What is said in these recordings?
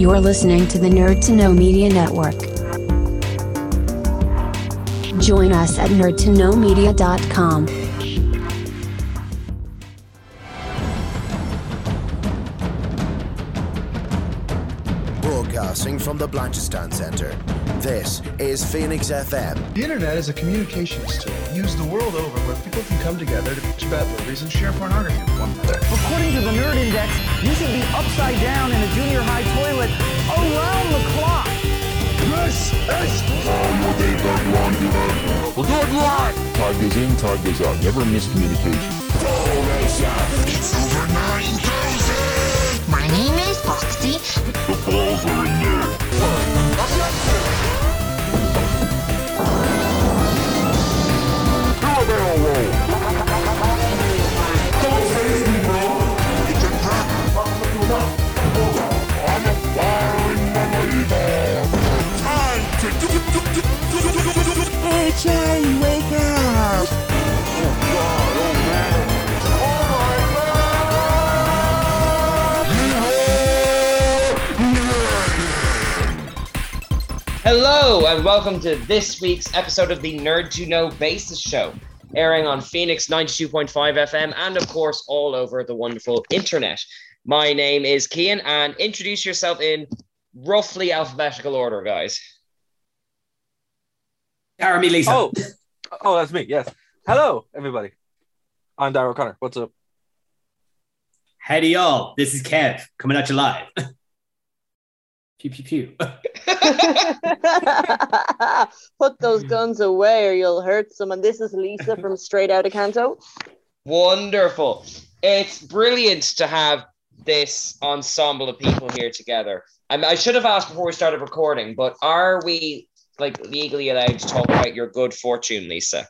You're listening to the Nerd to Know Media Network. Join us at nerdtoknowmedia.com. Broadcasting from the Blanchardstown Center. This is Phoenix FM. The internet is a communications tool used the world over where people can come together to bitch about movies and share pornography with one another. According to the Nerd Index, you should be upside down in a junior high toilet around the clock. This is We'll do it live! Time goes in, time goes out. Never miscommunication. It's over 9,000! My name is Foxy. The balls are in there. Hello, and welcome to this week's episode of the Nerd to Know Basis Show, airing on Phoenix 92.5 FM and, of course, all over the wonderful internet. My name is Kian, and introduce yourself in roughly alphabetical order, guys. Jeremy Lisa. Oh, oh, that's me. Yes. Hello, everybody. I'm Darryl Connor. What's up? Howdy, y'all. This is Kev coming at you live. pew, pew, pew. Put those guns away or you'll hurt someone. This is Lisa from Straight Outta Canto. Wonderful. It's brilliant to have this ensemble of people here together. I, I should have asked before we started recording, but are we like legally allowed to talk about your good fortune, Lisa?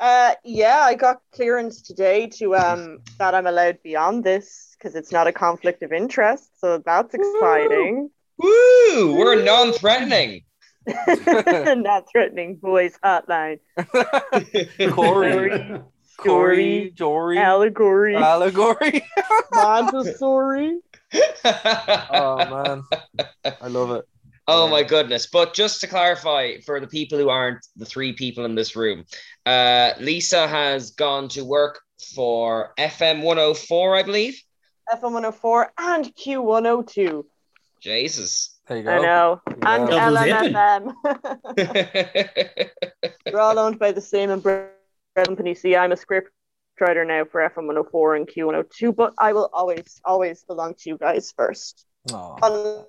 Uh, yeah, I got clearance today to um that I'm allowed beyond this because it's not a conflict of interest. So that's exciting. Woo! We're non-threatening. not threatening boys hotline. Corey, Corey, Jory, Allegory. allegory. Montessori. oh man, I love it. Oh my goodness. But just to clarify for the people who aren't the three people in this room, uh, Lisa has gone to work for FM 104, I believe. FM 104 and Q102. Jesus. There you go. I know. And Yeah. Double LMFM. They're all owned by the same umbrella company. See, I'm a script writer now for FM 104 and Q102, but I will always, always belong to you guys first. Aw.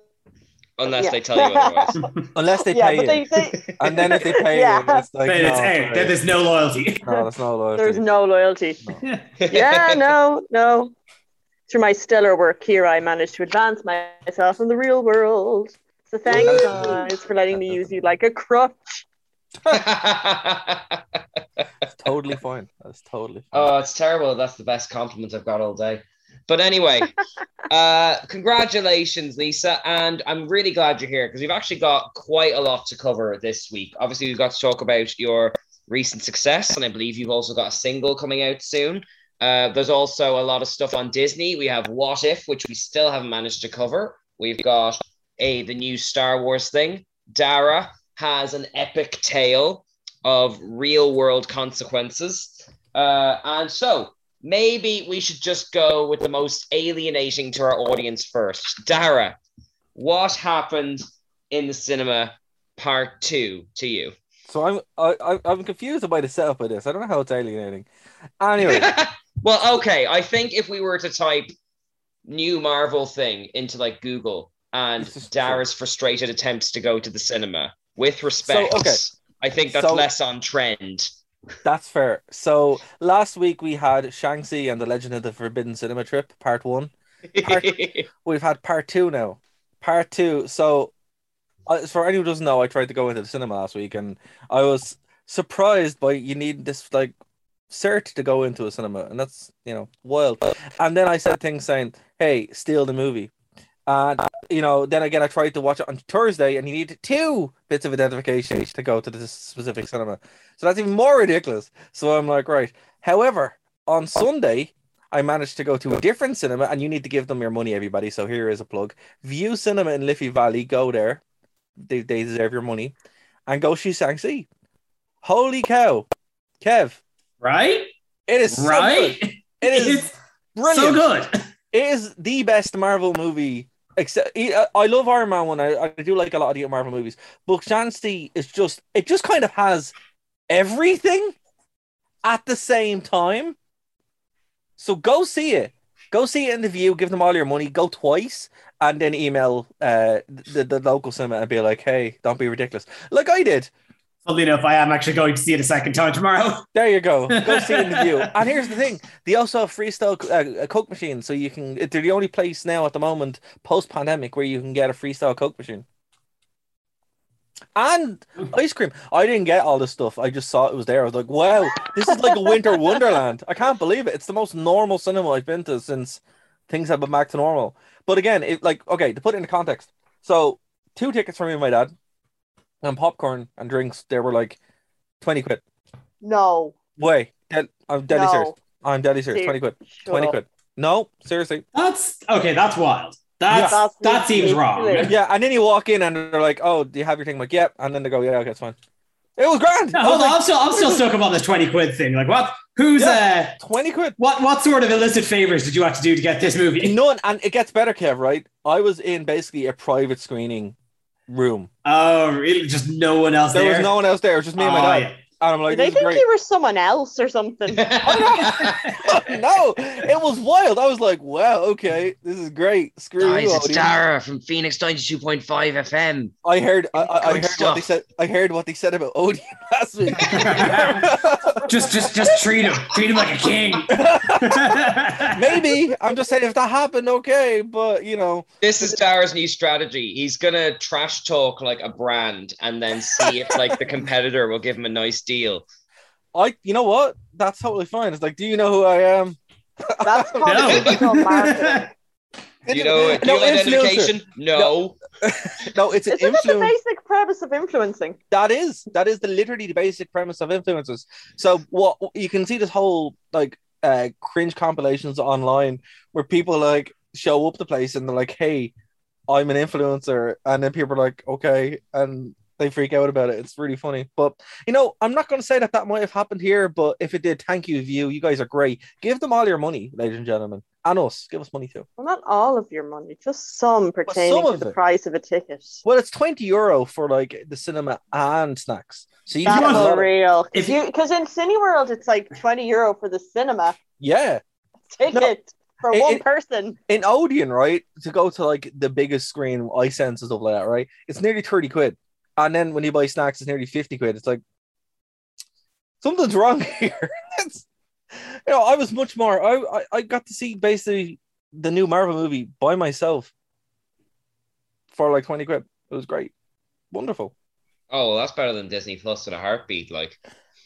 Unless Yeah. they tell you otherwise. Unless they yeah, pay but you, they, they, and then if they pay Yeah. you, it's like But it's, no, hey, sorry. then there's no loyalty. no, that's not loyalty. there's no loyalty. No. Yeah, no, no. Through my stellar work here, I managed to advance myself in the real world. So thank you guys, for letting me use you like a crutch. It's totally fine. That's totally fine. oh, it's terrible. That's the best compliment I've got all day. But anyway, uh, congratulations, Lisa. And I'm really glad you're here because we've actually got quite a lot to cover this week. Obviously, we've got to talk about your recent success, and I believe you've also got a single coming out soon. Uh, there's also a lot of stuff on Disney. We have What If, which we still haven't managed to cover. We've got a the new Star Wars thing. Dara has an epic tale of real world consequences. Uh, and so maybe we should just go with the most alienating to our audience first. Dara, what happened in the cinema part two to you? So I'm I, I, I'm confused about the setup of this. I don't know how it's alienating. Anyway, well, okay. I think if we were to type new Marvel thing into like Google and Dara's frustrated attempts to go to the cinema with respect, okay. I think that's So- less on trend. that's fair. So last week we had Shang-Chi and the Legend of the Forbidden Cinema Trip, part one. Part- We've had part two now. Part two. So, uh, for anyone who doesn't know, I tried to go into the cinema last week, and I was surprised by you need this like cert to go into a cinema, and that's you know wild. And then I said things saying, "Hey, steal the movie," and you know, then again, I tried to watch it on Thursday, and you need two bits of identification to go to this specific cinema. So that's even more ridiculous. So I'm like, right. However, on Sunday, I managed to go to a different cinema, and you need to give them your money, everybody. So here is a plug: Vue Cinema in Liffey Valley. Go there; they, they deserve your money, and go see Shang-Chi. Holy cow, Kev! Right? It is so Right? good. It is It's brilliant. so good. It is the best Marvel movie. Except I I love Iron Man one. I, I do like a lot of the Marvel movies, but Shang-Chi is just it just kind of has everything at the same time. So go see it. Go see it in the Vue. Give them all your money. Go twice, and then email uh the, the local cinema and be like, "Hey, don't be ridiculous," like I did. Funnily enough, I am actually going to see it a second time tomorrow. There you go. Go see it in the Vue. And here's the thing: they also have freestyle uh, Coke machine, so you can. They're the only place now at the moment, post pandemic, where you can get a freestyle Coke machine. And ice cream. I didn't get all this stuff. I just saw it was there. I was like, "Wow, this is like a winter wonderland." I can't believe it. It's the most normal cinema I've been to since things have been back to normal. But again, it like okay to put it into context. So two tickets for me and my dad, and popcorn and drinks. They were like twenty quid. No. Way. dead, I'm deadly No. serious. I'm deadly serious. Ser- 20 quid. 20 up. quid. No, seriously. That's okay. That's wild. That's Yeah. That's that seems wrong. Yeah, and then you walk in and they're like, oh, do you have your thing? I'm like, yep. And then they go, yeah, okay, it's fine. It was grand. No, I was hold on, like, I'm still I'm still stuck about this twenty quid thing. Like what? Who's uh 20 quid. what what sort of illicit favors did you have to do to get this movie? None, and it gets better, Kev, right? I was in basically a private screening room. Oh, really? Just no one else There there. was no one else there, it was just me and my Oh, dad. yeah. And I'm like, Did they think great. you were someone else or something? no, it was wild. I was like, wow, okay, this is great. Screw Guys, you, it's audience. Dara from Phoenix 92.5 FM. I heard, I, I, I Good heard what they said. I heard what they said about Odeon last week. just just just treat him. Treat him like a king. Maybe I'm just saying if that happened, okay. But you know, This is Dara's new strategy. He's gonna trash talk like a brand and then see if like the competitor will give him a nice deal. I, you know what? That's totally fine. It's like, do you know who I am? That's called No. digital marketing. Do you know No, dual influencer. identification? No. No, it's an Isn't that the basic premise of influencing? That is that is the literally the basic premise of influencers. So what you can see this whole like uh cringe compilations online where people like show up the place and they're like, "Hey, I'm an influencer," and then people are like, "Okay," and they freak out about it. It's really funny. But you know, I'm not going to say that that might have happened here, but if it did, thank you, Vue. You guys are great. Give them all your money, ladies and gentlemen, and us. Give us money too. Well, not all of your money, just some pertaining of to the it. price of a ticket. Well, it's twenty euro for like the cinema and snacks. So you That's get real. lot of- unreal. If Because in Cineworld, it's like 20 euro for the cinema yeah. ticket for It- one it- person. in Odeon, right, to go to like the biggest screen, I sense and stuff like that, right? It's nearly 30 quid. And then when you buy snacks, it's nearly 50 quid. It's like something's wrong here. you know, I was much more I, I I got to see basically the new Marvel movie by myself for like 20 quid. It was great. Wonderful. Oh, well, that's better than Disney Plus in a heartbeat. Like,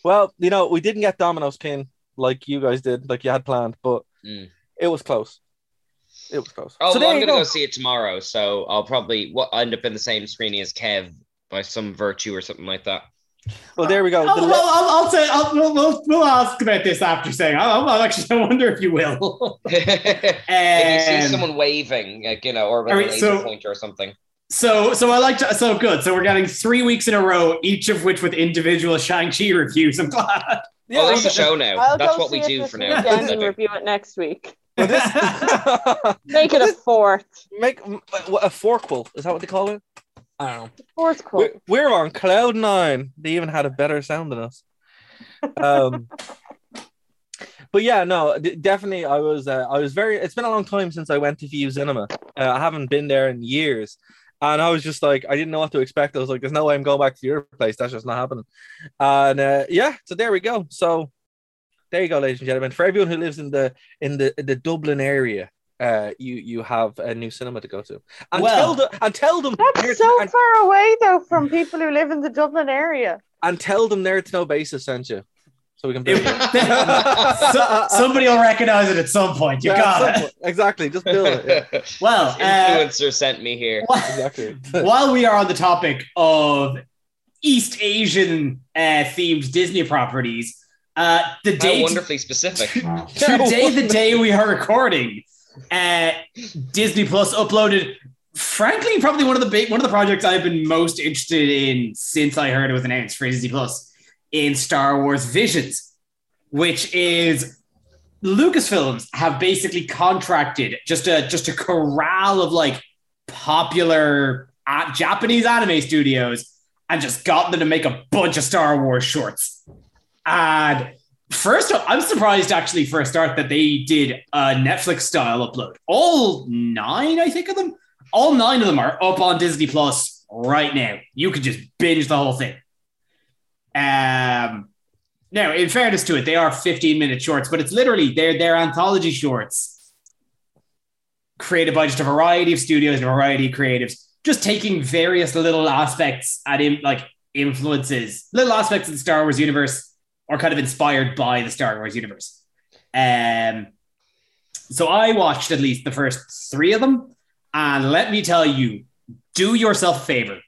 Well, you know, we didn't get Domino's King like you guys did, like you had planned, but Mm. it was close. It was close. oh, so well, I'm gonna go. go see it tomorrow. So I'll probably end up in the same screening as Kev by some virtue or something like that. Well, there we go. I'll, The I'll, I'll, I'll say I'll, we'll, we'll, we'll ask about this after saying. I'll, I'll actually I wonder if you will. if you see Um, someone waving, like you know, or with a right, laser so- pointer or something. So, so I like to. So good. So we're getting three weeks in a row, each of which with individual Shang Chi reviews. I'm glad. yeah, oh, that's the show now. I'll That's what we do for now. weekend and review it next week. But this Make it a fourth. make what, a forkful. Is that what they call it? I don't know. Fourth quote. We're, we're on cloud nine. They even had a better sound than us. Um, but yeah, no, d- definitely. I was, uh, I was very. It's been a long time since I went to Vue Cinema. Uh, I haven't been there in years, and I was just like, I didn't know what to expect. I was like, there's no way I'm going back to your place. That's just not happening. And uh, yeah, so there we go. So there you go, ladies and gentlemen. For everyone who lives in the in the in the Dublin area. Uh, you you have a new cinema to go to, and Well- tell them and tell them That's so and, far away, though, from people who live in the Dublin area. and tell them there to no basis sent you, so we can. Build It- So- somebody will recognize it at some point. You Yeah, got it. point. Exactly, just build it. yeah, Well, uh, influencer sent me here. exactly. while we are on the topic of East Asian uh, themed Disney properties, Uh, the How day wonderfully specific. today, the day we are recording, uh, Disney Plus uploaded. Frankly, probably one of the big, one of the projects I've been most interested in since I heard it was announced for Disney Plus in Star Wars Visions, which is Lucasfilms have basically contracted just a just a corral of like popular Japanese anime studios and just got them to make a bunch of Star Wars shorts. And first, I'm surprised actually for a start that they did a Netflix style upload. All nine, I think, of them, all nine of them are up on Disney Plus right now. You can just binge the whole thing. Um, now, in fairness to it, they are 15 minute shorts, but it's literally they're they're anthology shorts created by just a variety of studios and a variety of creatives, just taking various little aspects and like influences, little aspects of the Star Wars universe, or kind of inspired by the Star Wars universe. Um, so I watched at least the first three of them, and let me tell you, do yourself a favor.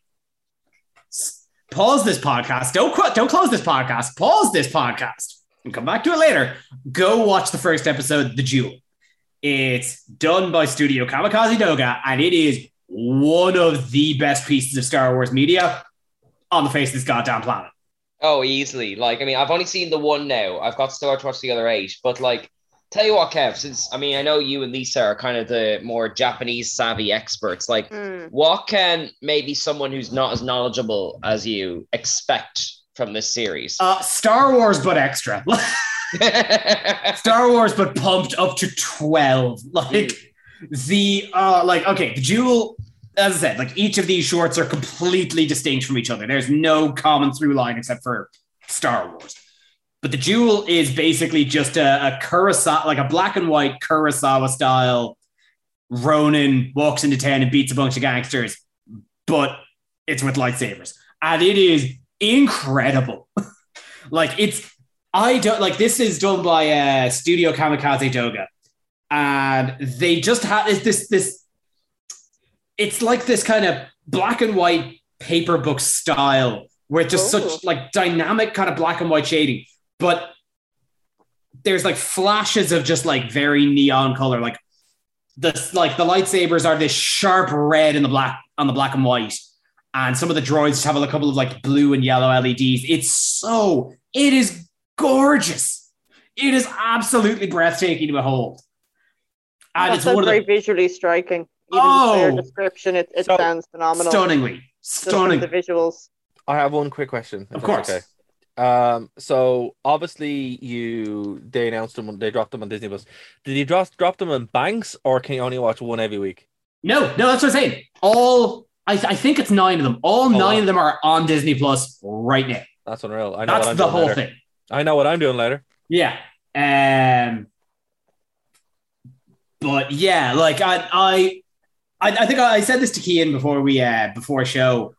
Pause this podcast. Don't qu- don't close this podcast. Pause this podcast and come back to it later. Go watch the first episode, The Duel. It's done by Studio Kamikaze Douga, and it is one of the best pieces of Star Wars media on the face of this goddamn planet. Oh, easily. Like, I mean, I've only seen the one now. I've got to start to watch the other eight. But like, tell you what, Kev, since I mean, I know you and Lisa are kind of the more Japanese savvy experts. Like, Mm. what can maybe someone who's not as knowledgeable as you expect from this series? Uh, Star Wars, but extra. Star Wars, but pumped up to 12. Like the uh like okay, the Duel, as I said, like each of these shorts are completely distinct from each other. There's no common through line except for Star Wars. But the Duel is basically just a, a Kurosawa, like a black and white Kurosawa style. Ronin walks into town and beats a bunch of gangsters, but it's with lightsabers. And it is incredible. like it's I don't like this is done by uh, Studio Kamikaze Douga, and they just had this this. It's like this kind of black and white paper book style where it's just Oh. such like dynamic kind of black and white shading, but there's like flashes of just like very neon color, like the like the lightsabers are this sharp red in the black on the black and white, and some of the droids have a couple of like blue and yellow LEDs. It's so it is gorgeous. It is absolutely breathtaking to behold. And That it's one very the visually striking. Even Oh! just description, it, it So- sounds phenomenal. stunningly, stunning. the visuals. I have one quick question. Of course. Okay. Um. So obviously, you they announced them. They dropped them on Disney Plus. Did you drop drop them in banks, or can you only watch one every week? No, no, that's what I'm saying. All I, I think it's nine of them. All nine wow. of them are on Disney Plus right now. That's unreal. I know That's what I'm the doing whole later. thing. I know what I'm doing later. Yeah. Um. But yeah, like I, I, I, I think I, said this to Kian before we, uh, before show.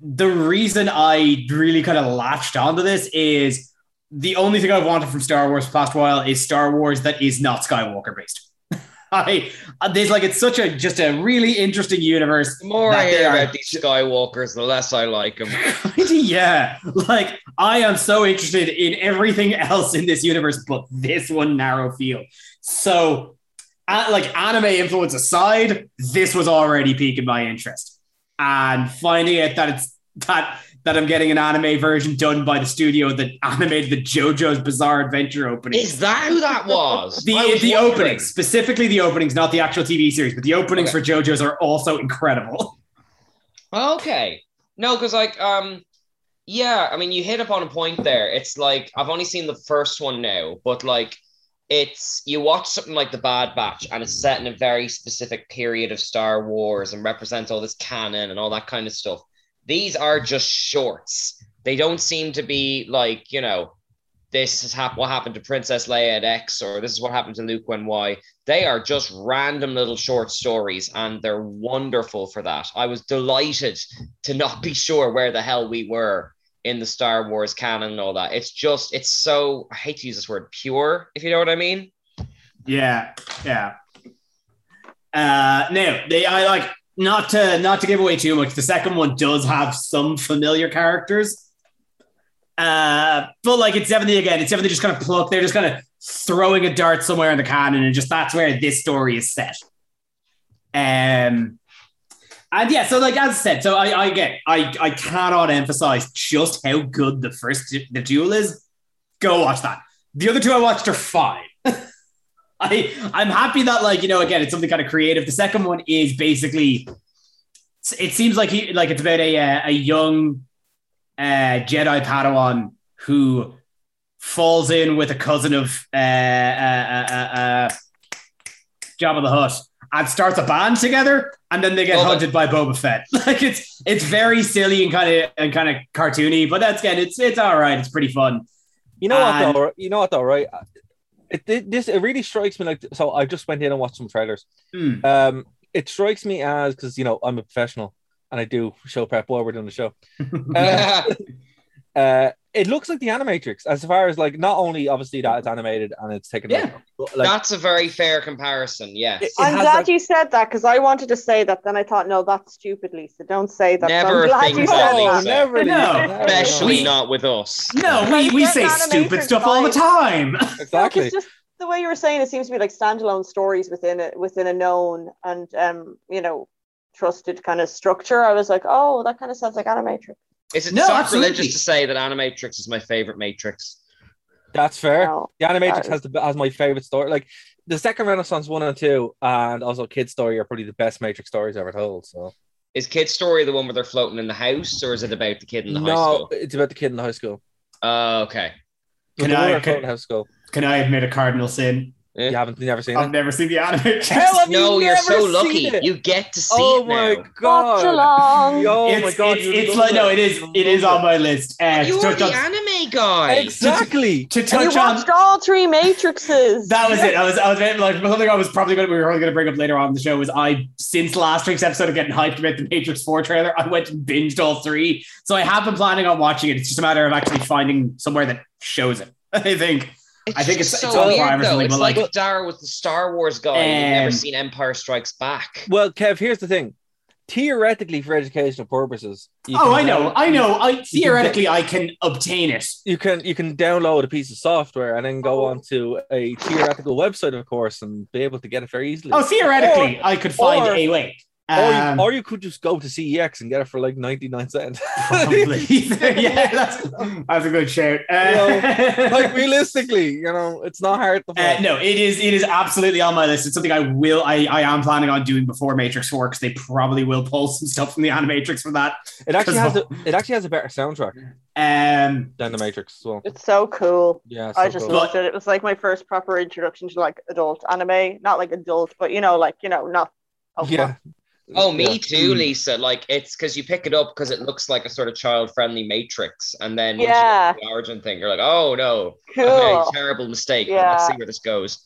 The reason I really kind of latched onto this is the only thing I've wanted from Star Wars past while is Star Wars that is not Skywalker based. I, there's like it's such a just a really interesting universe. the more I hear about these Skywalkers, the less I like them. yeah, like I am so interested in everything else in this universe, but this one narrow field. So, uh, like anime influence aside, this was already piquing my interest, and finding out that it's that that I'm getting an anime version done by the studio that animated the JoJo's Bizarre Adventure opening. Is that who that was? the was the wondering. openings, specifically the openings, not the actual TV series, but the openings Okay. for JoJo's are also incredible. Okay. No, because like um yeah, I mean you hit upon a point there. It's like I've only seen the first one now, but like it's you watch something like The Bad Batch and it's set in a very specific period of Star Wars and represents all this canon and all that kind of stuff. These are just shorts. They don't seem to be like, you know, this is hap- what happened to Princess Leia at X or this is what happened to Luke when Y. They are just random little short stories and they're wonderful for that. I was delighted to not be sure where the hell we were in the Star Wars canon and all that. It's just, it's so, I hate to use this word, pure, if you know what I mean. Yeah, yeah. Uh, now they, I like not to not to give away too much. The second one does have some familiar characters, Uh, but like it's definitely again, it's definitely just kind of pluck. They're just kind of throwing a dart somewhere in the canon, and just that's where this story is set. Um, and yeah, so like as I said, so I, I get I I cannot emphasize just how good the first the duel is. Go watch that. The other two I watched are fine. I I'm happy that like you know again it's something kind of creative. The second one is basically it seems like he like it's about a uh, a young uh, Jedi Padawan who falls in with a cousin of uh, uh, uh, uh, Jabba the Hutt and starts a band together, and then they get Love it. hunted by Boba Fett. Like it's it's very silly and kind of and kind of cartoony, but that's again it's it's all right. It's pretty fun. You know what though? You know what though, right? It, it this it really strikes me like so. I just went in and watched some trailers. Hmm. Um, it strikes me as because you know I'm a professional and I do show prep while we're doing the show. Uh, uh, it looks like the Animatrix as far as like not only obviously that it's animated and it's taken. Yeah. but, like That's a very fair comparison. Yes. It- I'm glad that- you said that because I wanted to say that. Then I thought, no, that's stupid, Lisa. Don't say that. So Never I'm glad you said Lisa. that. no, never, No. Especially We- not with us. No, we, we say stupid stuff all the vibe. time. No, 'cause exactly. just the way you were saying, it seems to be like standalone stories within a within a known and um you know trusted kind of structure. I was like, oh, that kind of sounds like Animatrix. Is it No, sacrilegious to say that Animatrix is my favorite Matrix? That's fair. No. The Animatrix That has the has my favorite story. Like the second Renaissance one and two, and also Kid Story are probably the best Matrix stories ever told. So Is Kid Story the one where they're floating in the house, or is it about the kid in the high school? no, it's about the kid in the high school. Oh, okay. Can I- where can- floating in school. Can I admit a cardinal sin? Eh? You haven't never seen I've it? never seen the Animatrix. Hell, have you No, you're so seen lucky. it? You get to see oh it my now. god! Watch along. Oh my god! it's, you it's like no, it is. It is on my list. Uh, You're touch the on, anime guy. Exactly. to And touch you on watched all three Matrixes. that was it. I was I was like something I was probably going to we were going to bring up later on in the show was I since last week's episode of getting hyped about the Matrix Four trailer, I went and binged all three. So I have been planning on watching it. It's just a matter of actually finding somewhere that shows it. I think. I think it's- so it's on weird Prime or though. something, It's but, like, like- if Dara was the Star Wars guy. and you've never Um, seen Empire Strikes Back. Well, Kev, here's the thing. Theoretically, for educational purposes, Oh, can I know, I know. I theoretically I can obtain it. You can you can download a piece of software and then go Oh. onto a theoretical website, of course, and be able to get it very easily. Oh, theoretically, I could find or- a way. Or, Um, you, or you could just go to CEX and get it for like 99 cents. probably. yeah, that's, that's a good shout. Uh, like realistically, you know, it's not hard to Uh, find. no, it is. It is absolutely on my list. It's something I will. I, I am planning on doing before Matrix Four because they probably will pull some stuff from the Animatrix for that. It actually 'cause has a it actually has a better soundtrack Um, than the Matrix as well. It's so cool. Yeah, I just cool. loved it. It was like my first proper introduction to like adult anime. Not like adult, but you know, like you know, not. Oh, yeah. Oh, me Yeah. too. Lisa. Like it's because you pick it up because it looks like a sort of child-friendly Matrix, and then Yeah. you get to the origin thing, you're like, oh no, Cool. okay, terrible mistake. Yeah. Let's see where this goes.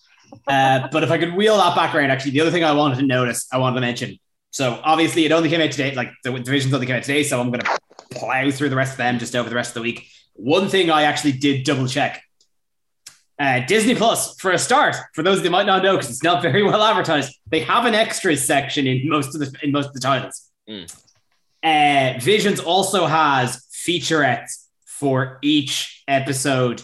uh, but if I could wheel that back around, actually, the other thing I wanted to notice, I wanted to mention. So obviously, it only came out today. Like the divisions only came out today, so I'm going to plow through the rest of them just over the rest of the week. One thing I actually did double check. Uh, Disney Plus, for a start, for those that might not know, because it's not very well advertised, they have an extras section in most of the in most of the titles. Mm. Uh, Visions also has featurettes for each episode,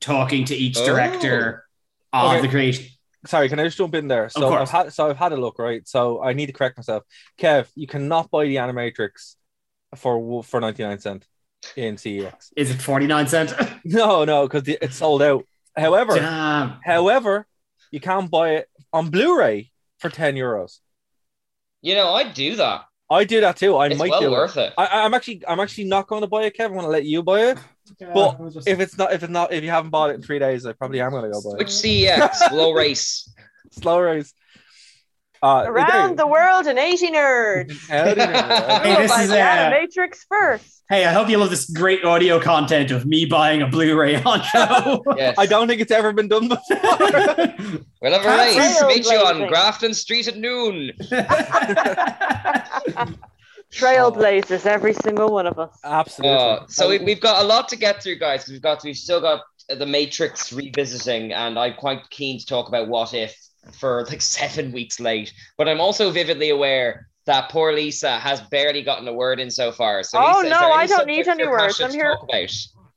talking to each Oh. director of Okay. the creation. Sorry, can I just jump in there? So. I've had so I've had a look, right? So I need to correct myself. Kev, you cannot buy the Animatrix for for 99 cent in CEX. Is it 49 cent? No, no, because it's sold out. However, Damn. however, you can buy it on Blu-ray for 10 euros. You know, I'd do that. I do that too. I It's might well do worth it. it. I, I'm actually I'm actually not going to buy it, Kev. I'm going to let you buy it. But If it's not if it's not if you haven't bought it in three days, I probably am going to go buy Which it. CEX, low race. Slow race. Uh, Around the world in 80 nerds. Hey, this By is, the uh, Matrix first. hey, I hope you love this great audio content of me buying a Blu-ray on show. Yes. I don't think it's ever been done before. We'll have a race. Meet you on. Grafton Street at noon. Trailblazers, every single one of us. Absolutely. Uh, so we, we've got a lot to get through, guys. We've got we've still got the Matrix revisiting, and I'm quite keen to talk about what if for like seven weeks late. But I'm also vividly aware that poor Lisa has barely gotten a word in so far. So Oh, Lisa, no, I don't need any words. I'm here-?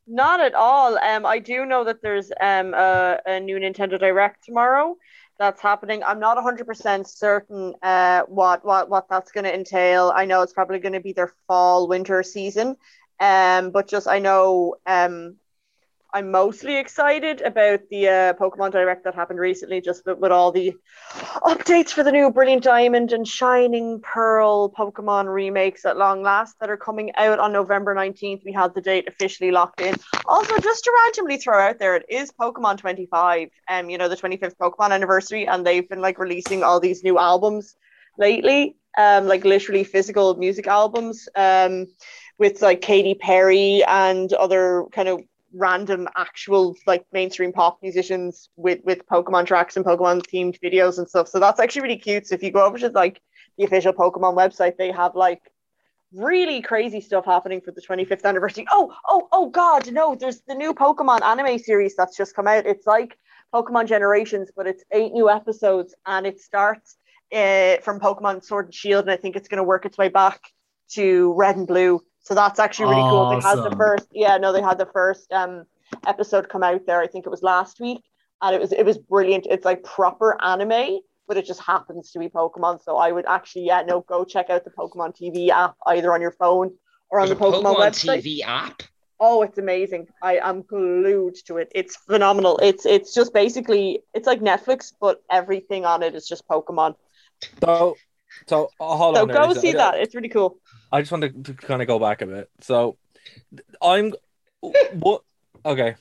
Not at all. Um, I do know that there's um a, a new Nintendo Direct tomorrow. That's happening. I'm not 100% certain uh what what what that's going to entail. I know it's probably going to be their fall winter season. Um, but just I know um I'm mostly excited about the uh, Pokemon Direct that happened recently, just with, with all the updates for the new Brilliant Diamond and Shining Pearl Pokemon remakes at long last that are coming out on November 19th. We had the date officially locked in. Also, just to randomly throw out there, it is Pokemon 25, um, you know, the 25th Pokemon anniversary, and they've been like releasing all these new albums lately, um, like literally physical music albums, um, with like Katy Perry and other kind of random actual like mainstream pop musicians with with Pokemon tracks and Pokemon themed videos and stuff. So that's actually really cute. So if you go over to like the official Pokemon website, they have like really crazy stuff happening for the 25th anniversary. Oh, oh, oh god, no, there's the new Pokemon anime series that's just come out. It's like Pokemon Generations, but it's eight new episodes and it starts uh, from Pokemon Sword and Shield, and I think it's going to work its way back to Red and Blue. So that's actually really cool. They had the first, yeah, no, they had the first um episode come out there. I think it was last week, and it was it was brilliant. It's like proper anime, but it just happens to be Pokemon. So I would actually, yeah, no, go check out the Pokemon TV app either on your phone or on There's the Pokemon, Pokemon website. TV app. Oh, it's amazing. I am glued to it. It's phenomenal. It's it's just basically it's like Netflix, but everything on it is just Pokemon. So, so uh, hold So on. there, go Lisa. see I- that. It's really cool. I just want to, to kind of go back a bit. So, I'm what? Okay.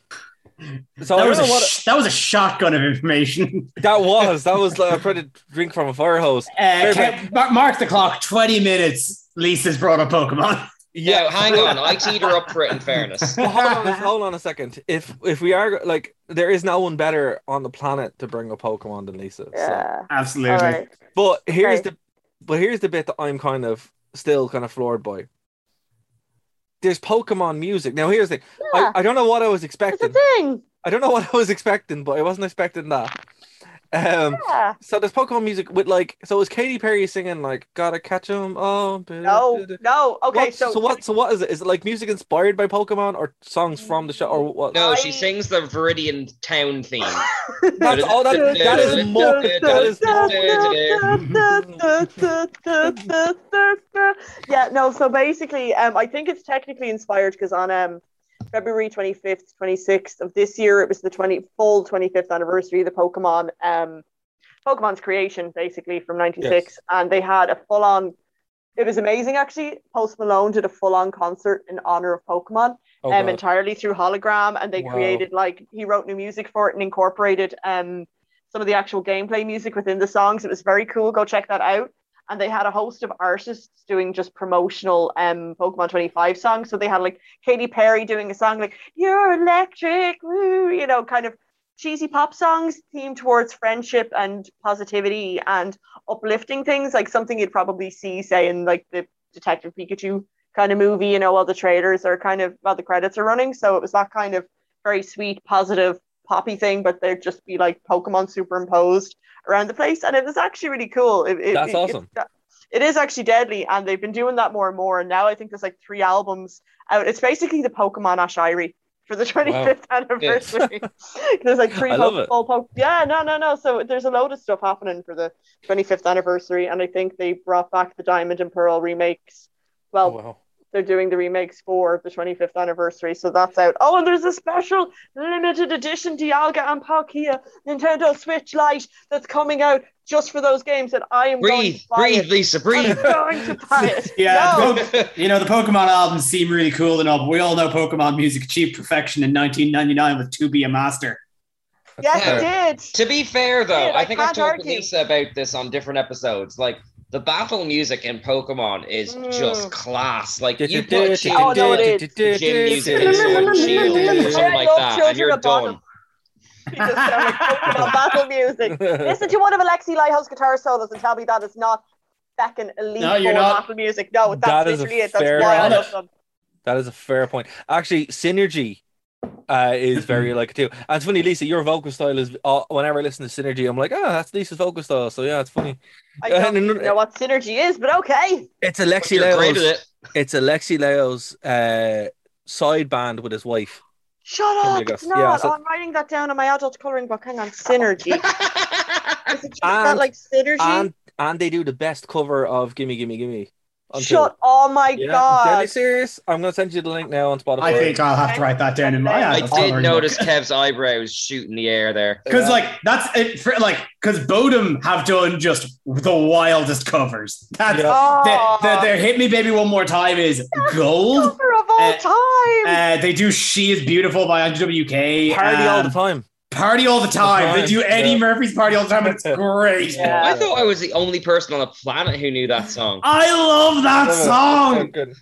So that was, a know what sh- that was a shotgun of information. that was. That was like trying to drink from a fire hose. Uh, Fair ca- mark the clock. Twenty minutes. Lisa's brought up Pokemon. Yeah, hang on. I teed her up for it. In fairness, Well, hold on, a- hold on a second. If if we are like, there is no one better on the planet to bring a Pokemon than Lisa. So. Yeah. Absolutely. All right. But here's Okay. the, but here's the bit that I'm kind of still kind of floored by. There's Pokemon music. Now here's the thing. Yeah. I, I don't know what I was expecting. thing. I don't know what I was expecting, but I wasn't expecting that. Um, Yeah. so there's Pokemon music with like, so is Katy Perry singing like "Gotta Catch 'Em"? Oh, No, no. Okay, What- so, so what? So what is it? Is it like music inspired by Pokemon or songs from the show or what? no, she sings the Viridian Town theme. That's all. That, that is more. That is yeah, no, so basically, um, I think it's technically inspired because on um, February 25th, 26th of this year, it was the 20 full 25th anniversary of the Pokemon, um, Pokemon's creation, basically from 96. Yes. And they had a full on, it was amazing actually. Post Malone did a full on concert in honor of Pokemon Oh, um, God. entirely through hologram and they Wow. created like he wrote new music for it and incorporated um some of the actual gameplay music within the songs it was very cool go check that out and they had a host of artists doing just promotional um pokemon 25 songs so they had like Katy Perry doing a song like you're electric woo, you know kind of cheesy pop songs themed towards friendship and positivity and uplifting things like something you'd probably see say in like the detective pikachu kind of movie, you know, while the trailers are kind of while the credits are running. So it was that kind of very sweet, positive, poppy thing, but they'd just be like Pokemon superimposed around the place. And it was actually really cool. It, it- That's it- awesome. It, is actually deadly, and they've been doing that more and more. And now I think there's like three albums out. It's basically the Pokemon Ashiri for the 25th anniversary. there's like three po- full po- Yeah, no, no, no. So there's a load of stuff happening for the 25th anniversary, and I think they brought back the Diamond and Pearl remakes. Well, Oh, wow. They're doing the remakes for the 25th anniversary, so that's out. Oh, and there's a special limited edition Dialga and Palkia Nintendo Switch Lite that's coming out just for those games, that I am going breathe, to buy breathe, it. Lisa, breathe. I'm going to buy it. Yeah, No. the Po- you know the Pokemon albums seem really cool and all, but we all know Pokemon music achieved perfection in 1999 with "To Be a Master." Yes, Yeah. it did. To be fair, though, I I think I've can't talked with argue. Lisa about this on different episodes. Like the battle music in Pokemon is just Mm. class. Like you put Gym, Oh, no, it is. gym music in Sword and Shield or something like that, and you're done. Just like Pokemon battle music. Listen to one of Alexi Laiho's guitar solos and tell me that is not second elite No, you're not. battle music. No, that's That is a literally it. That's fair why I love them. That is a fair point. Actually, Sinergy uh, is very like it too. And it's funny, Lisa, your vocal style is uh, whenever I listen to Sinergy, I'm like, ah, that's Lisa's vocal style. So yeah, it's funny. I don't no, no, even know what Sinergy is, but okay. It's Alexi you're great at Laiho's. it. It's Alexi Laiho's uh, side band with his wife. Shut up! Gus. It's not. Yeah, so- oh, I'm writing that down in my adult coloring book. Hang on, Sinergy. Is it just that And- like Sinergy? And and they do the best cover of Gimme Gimme Gimme. Until- Shut! Oh my Yeah, god! deadly serious. I'm gonna send you the link now on Spotify. I think I'll have to write that down in my. I did notice book. Kev's eyebrows shoot in the air there. Because like that's it for like because Bodom have done just the wildest covers. That's Yeah. Oh, the, the, their "Hit Me Baby One More Time" is gold. cover of all Uh, time. Uh, they do "She Is Beautiful" by WK. Party all the um, time. Party all the time. They do Eddie yeah. Murphy's "Party All the Time" and it's great. Yeah. I thought I was the only person on the planet who knew that song. I love that oh, So song. good.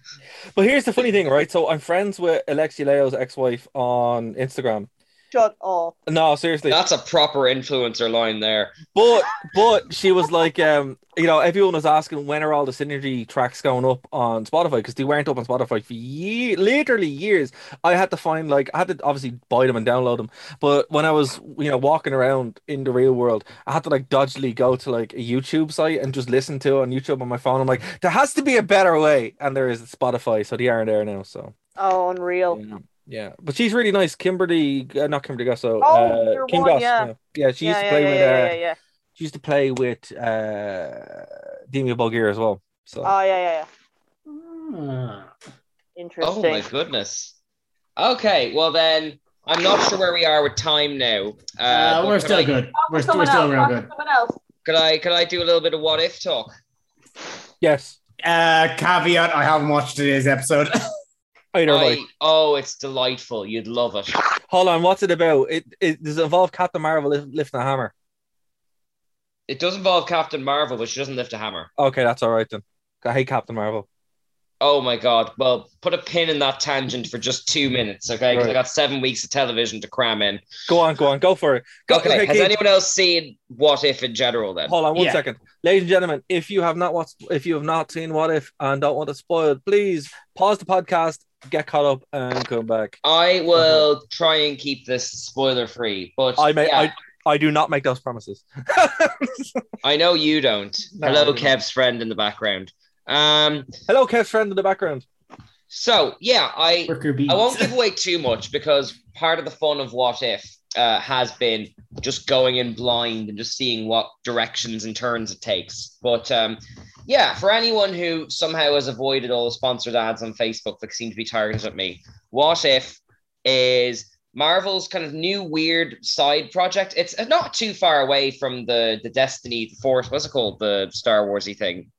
But here's the funny thing, right? So I'm friends with Alexi Laiho's ex-wife on Instagram. Shut up. No, seriously. That's a proper influencer line there. But but she was like, um, you know, everyone was asking when are all the Sinergy tracks going up on Spotify because they weren't up on Spotify for years, literally years. I had to find like I had to obviously buy them and download them. But when I was you know walking around in the real world, I had to like dodgily go to like a YouTube site and just listen to it on YouTube on my phone. I'm like, there has to be a better way, and there is Spotify, so they aren't there now. So Oh, unreal. yeah, yeah. But she's really nice, Kimberly, uh, not Kimberly Gosso, Oh, uh, your Kim one, Goss. yeah. Yeah. yeah, she used yeah, to play yeah, with. yeah, uh, yeah, yeah. she used to play with uh Dimmu Borgir as well. So Oh, yeah, yeah, yeah. Ah. Oh my goodness. Okay, well then, I'm not sure where we are with time now. Uh, Uh, we're still I, good. We're, st- we're still else, real good. Someone else. Could I could I do a little bit of what if talk? yes, Uh, caveat: I haven't watched today's episode. either way. I, oh, it's delightful. You'd love it. Hold on, what's it about? It, it does it involve Captain Marvel lifting a hammer. It does involve Captain Marvel, but she doesn't lift a hammer. Okay, that's all right then. I hate Captain Marvel. Oh my god. Well, put a pin in that tangent for just two minutes, okay? Because I got seven weeks of television to cram in. Go on, go on, go for it. Go, Okay, has Keith, anyone else seen What If in general then? Hold on one Yeah. second, ladies and gentlemen. If you have not watched, if you have not seen What If and don't want it spoiled, please pause the podcast, get caught up, and come back. I will try and keep this spoiler free, but I may, yeah, I, I do not make those promises. I know you don't. No, Hello, don't. Kev's friend in the background. Um, Hello, Kev's friend in the background. so yeah, I I won't give away too much because part of the fun of What If uh, has been just going in blind and just seeing what directions and turns it takes. But um, yeah, for anyone who somehow has avoided all the sponsored ads on Facebook that seem to be targeted at me, What If is Marvel's kind of new weird side project. It's not too far away from the the Destiny the Force. What's it called? The Star Warsy thing.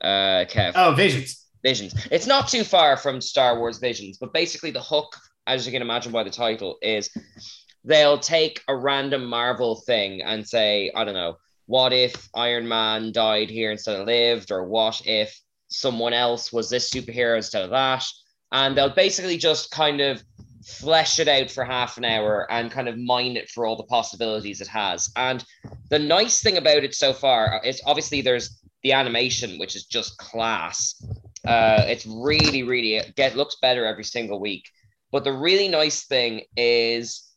Uh, Kev. Oh, visions. Visions. It's not too far from Star Wars Visions, but basically the hook, as you can imagine by the title, is they'll take a random Marvel thing and say, I don't know, what if Iron Man died here instead of lived, or what if someone else was this superhero instead of that? And they'll basically just kind of flesh it out for half an hour and kind of mine it for all the possibilities it has. And the nice thing about it so far is obviously there's the animation, which is just class. Uh, it's really, really get looks better every single week. But the really nice thing is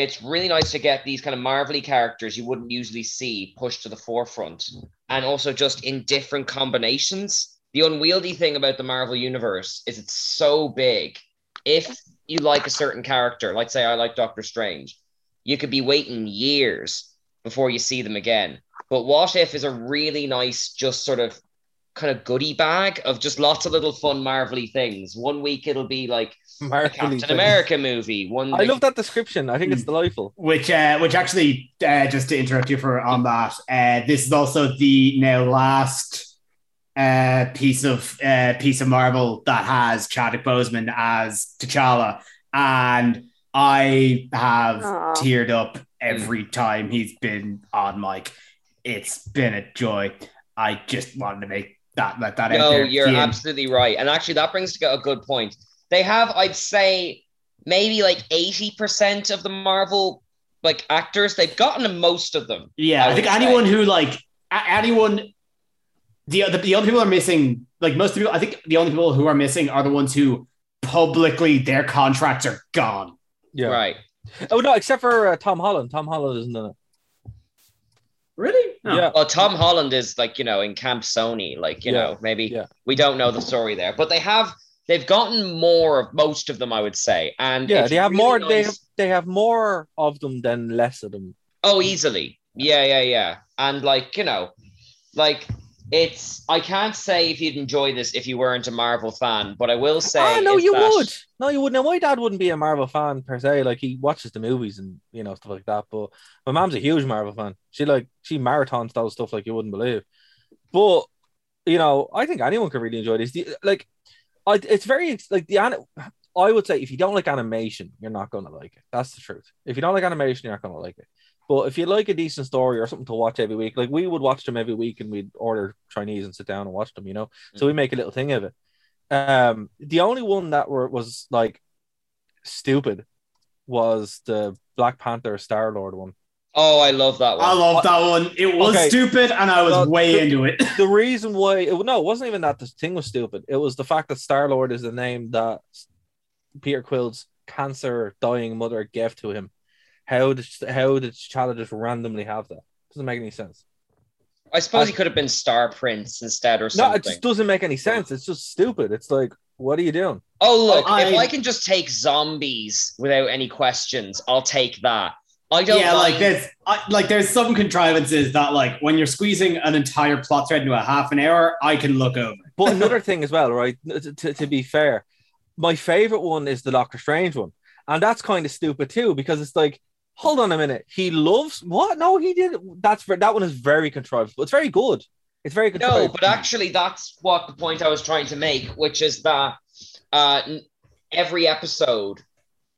it's really nice to get these kind of marvelly characters you wouldn't usually see pushed to the forefront and also just in different combinations. The unwieldy thing about the Marvel universe is it's so big. If you like a certain character, like say I like Doctor Strange, you could be waiting years before you see them again. But What If is a really nice, just sort of kind of goodie bag of just lots of little fun, marvelly things. One week it'll be like a Marvelly Captain things. America movie. One I love that description. I think it's delightful. Which, uh, which actually, uh, just to interrupt you for on that, uh, this is also the now last uh, piece of uh, piece of Marvel that has Chadwick Boseman as T'Challa, and I have Aw. teared up every time he's been on mic. It's been a joy. I just wanted to make that let that out No, there. you're Ian. absolutely right. And actually, that brings to a good point. They have, I'd say, maybe like 80% of the Marvel like actors. They've gotten most of them. Yeah, I I, think say. anyone who like a- anyone the, the the only people are missing like most people I think the only people who are missing are the ones who publicly their contracts are gone. Yeah. Right. Oh no, except for uh, Tom Holland. Tom Holland isn't in it. Really? No. Yeah. Well, Tom Holland is like, you know, in Camp Sony, like, you Yeah, know, maybe yeah. we don't know the story there, but they have they've gotten more of most of them, I would say. And Yeah, they have really more. They nice- have they have more of them than less of them. Oh, easily. Yeah, yeah, yeah. And like, you know, like it's I can't say if you'd enjoy this if you weren't a Marvel fan, but I will say Ah, no, you that- would. No, you would. Now, my dad wouldn't be a Marvel fan per se. Like he watches the movies and you know stuff like that. But my mom's a huge Marvel fan. She like she marathons those stuff like you wouldn't believe. But you know, I think anyone could really enjoy this. Like, I, it's very like the I would say if you don't like animation, you're not gonna like it. That's the truth. If you don't like animation, you're not gonna like it. But if you like a decent story or something to watch every week, like we would watch them every week and we'd order Chinese and sit down and watch them, you know. So we make a little thing of it. Um, the only one that were was like stupid was the Black Panther Star Lord one. Oh, I love that one. I love that one. It was Okay. stupid, and I was Well, way the- into it. The reason why it, no, it wasn't even that the thing was stupid. It was the fact that Star Lord is the name that Peter Quill's cancer dying mother gave to him. How did how did T'Challa just randomly have that? Doesn't make any sense. I suppose he could have been Star Prince instead or something. No, it just doesn't make any sense. It's just stupid. It's like, what are you doing? Oh look, if I- I can just take zombies without any questions, I'll take that. I don't yeah, mind. like there's I, like there's some contrivances that like when you're squeezing an entire plot thread into a half an hour, I can look over. But another thing as well, right? To, to, to be fair, my favorite one is the Doctor Strange one, and that's kind of stupid too because it's like, hold on a minute, he loves what? No, he did. That's that one is very contrived, but it's very good. It's very good. No, but actually, that's what the point I was trying to make, which is that uh, every episode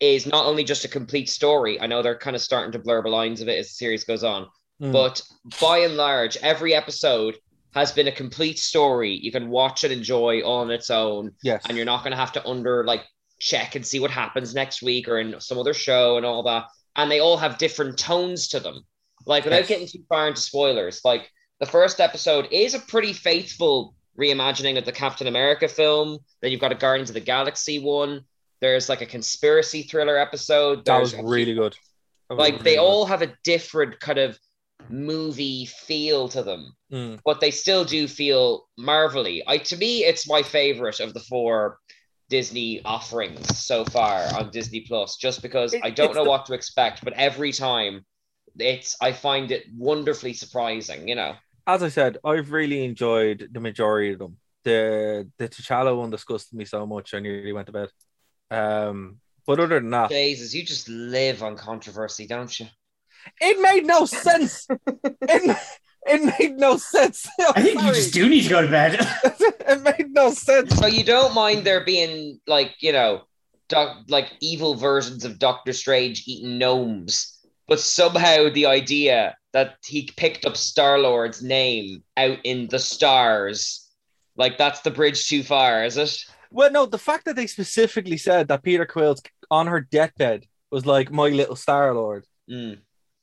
is not only just a complete story. I know they're kind of starting to blur the lines of it as the series goes on, Mm. but by and large, every episode has been a complete story. You can watch and enjoy on its own, yes, and you're not going to have to under like check and see what happens next week or in some other show and all that. And they all have different tones to them. Like without Yes. getting too far into spoilers, like the first episode is a pretty faithful reimagining of the Captain America film. Then you've got a Guardians of the Galaxy one. There's like a conspiracy thriller episode. that was There's a- really good. Was like really they good. all have a different kind of movie feel to them Mm. but they still do feel marvelly. I to me, it's my favorite of the four Disney offerings so far on Disney Plus, just because It- I don't know the- what to expect, but every time it's I find it wonderfully surprising, you know. As I said, I've really enjoyed the majority of them. The the T'Challa one disgusted me so much, I nearly went to bed. Um, but other than that, Jesus, you just live on controversy, don't you? it made no sense. it, it made no sense. I think you just do need to go to bed. it made no sense. So you don't mind there being like, you know, doc, like evil versions of Doctor Strange eating gnomes, but somehow the idea that he picked up Star Lord's name out in the stars, like that's the bridge too far, is it? Well, no, the fact that they specifically said that Peter Quill's on her deathbed was like my little Star Lord. Mm.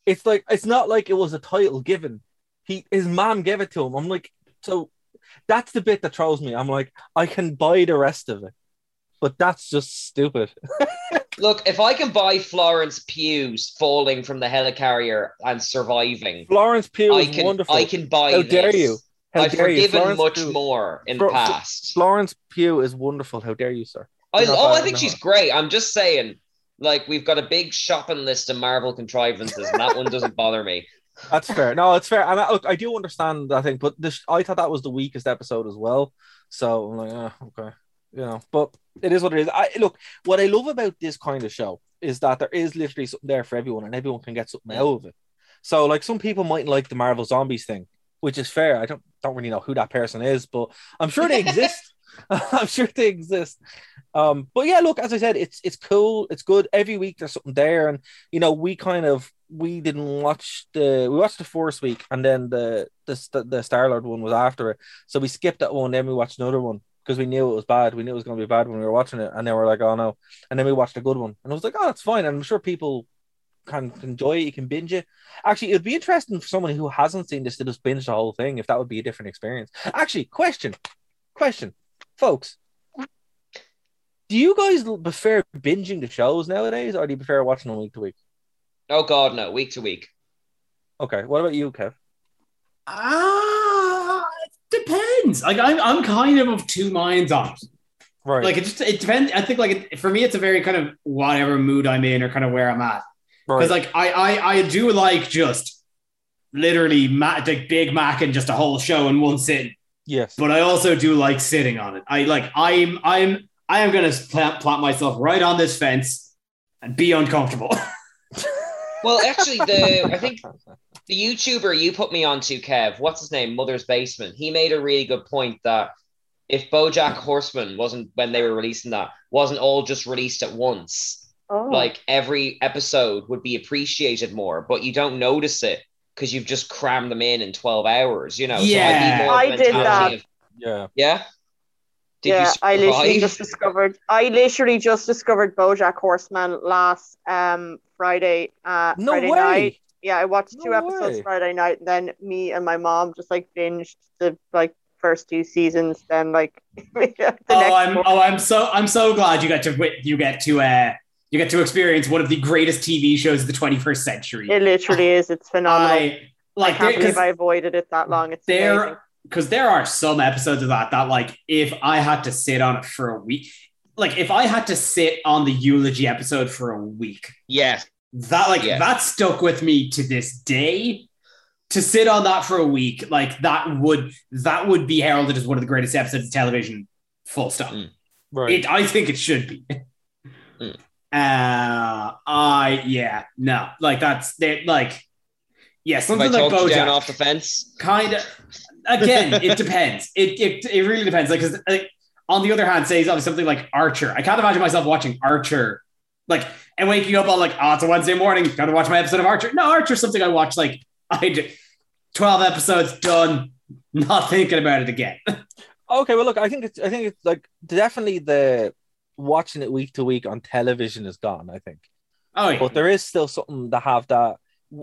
It's like it's not like it was a title given. He his mom gave it to him. I'm like, so that's the bit that throws me. I'm like, I can buy the rest of it, but that's just stupid. Look, if I can buy Florence Pugh's falling from the helicarrier and surviving, Florence Pugh I can wonderful. I can buy. How dare you? How I've forgiven much Pugh- more in the past. Florence Pugh is wonderful. How dare you, sir? I, oh, I think she's great. I'm just saying, like, we've got a big shopping list of Marvel contrivances, and that one doesn't bother me. That's fair. No, it's fair. And I, look, I do understand that thing, but this, I thought that was the weakest episode as well. So I'm like, ah, okay, you know. But it is what it is. I look. What I love about this kind of show is that there is literally something there for everyone, and everyone can get something out of it. So, like, some people mightn't like the Marvel Zombies thing, which is fair. I don't don't really know who that person is, but I'm sure they exist. I'm sure they exist. Um, but yeah, look, as I said, it's it's cool, it's good. Every week there's something there, and you know, we kind of we didn't watch the we watched the first week, and then the the the Star Lord one was after it, so we skipped that one, then we watched another one because we knew it was bad. We knew it was going to be bad when we were watching it, and then we're like, oh no, and then we watched a good one, and I was like, oh, that's fine. And I'm sure people can enjoy it. You can binge it. Actually, it'd be interesting for someone who hasn't seen this to just binge the whole thing if that would be a different experience. Actually, question, question, folks. Do you guys prefer binging the shows nowadays, or do you prefer watching them week to week? Oh God, no, week to week. Okay, what about you, Kev? Ah, it depends. Like I'm, I'm kind of of two minds on it. Right. Like it just it depends. I think like it, for me, it's a very kind of whatever mood I'm in or kind of where I'm at. Right. Because like I, I I do like just literally ma- like Big Mac and just a whole show in one sitting. yes. But I also do like sitting on it. I like I'm I'm I am gonna plant, plant myself right on this fence and be uncomfortable. Well, actually, the I think the YouTuber you put me onto, Kev, what's his name? Mother's Basement. He made a really good point that if BoJack Horseman wasn't when they were releasing that wasn't all just released at once, Oh. like every episode would be appreciated more, but you don't notice it because you've just crammed them in in twelve hours. You know, so I'd Yeah. more I did that. of- yeah. yeah. Did yeah, you I literally just discovered. I literally just discovered BoJack Horseman last um Friday. Uh, No Friday way. night. Yeah, I watched two episodes way. Friday night. And then me and my mom just like binged the like first two seasons. Then like the next oh, I'm one. oh I'm so I'm so glad you got to you get to uh you get to experience one of the greatest TV shows of the 21st century. It literally is. It's phenomenal. I, I like can't believe I avoided it that long. It's there because there are some episodes of that that like if I had to sit on it for a week, like if I had to sit on the eulogy episode for a week, yeah, that like Yeah. that stuck with me to this day. To sit on that for a week, like that would that would be heralded as one of the greatest episodes of television. Full stop. Mm. Right. It, I think it should be. Mm. Uh, I yeah, no, like that's they like, yeah, something like talked you down off the fence. kind of. Again, it depends. It, it it really depends. Like, because like, on the other hand, say something like Archer. I can't imagine myself watching Archer, like, and waking up on like, oh, it's a Wednesday morning, gotta watch my episode of Archer. No, Archer's something I watch like I do. Twelve episodes done, not thinking about it again. Okay, well, look, I think it's I think it's like definitely the watching it week to week on television is gone. I think, Oh yeah, but there is still something to have that.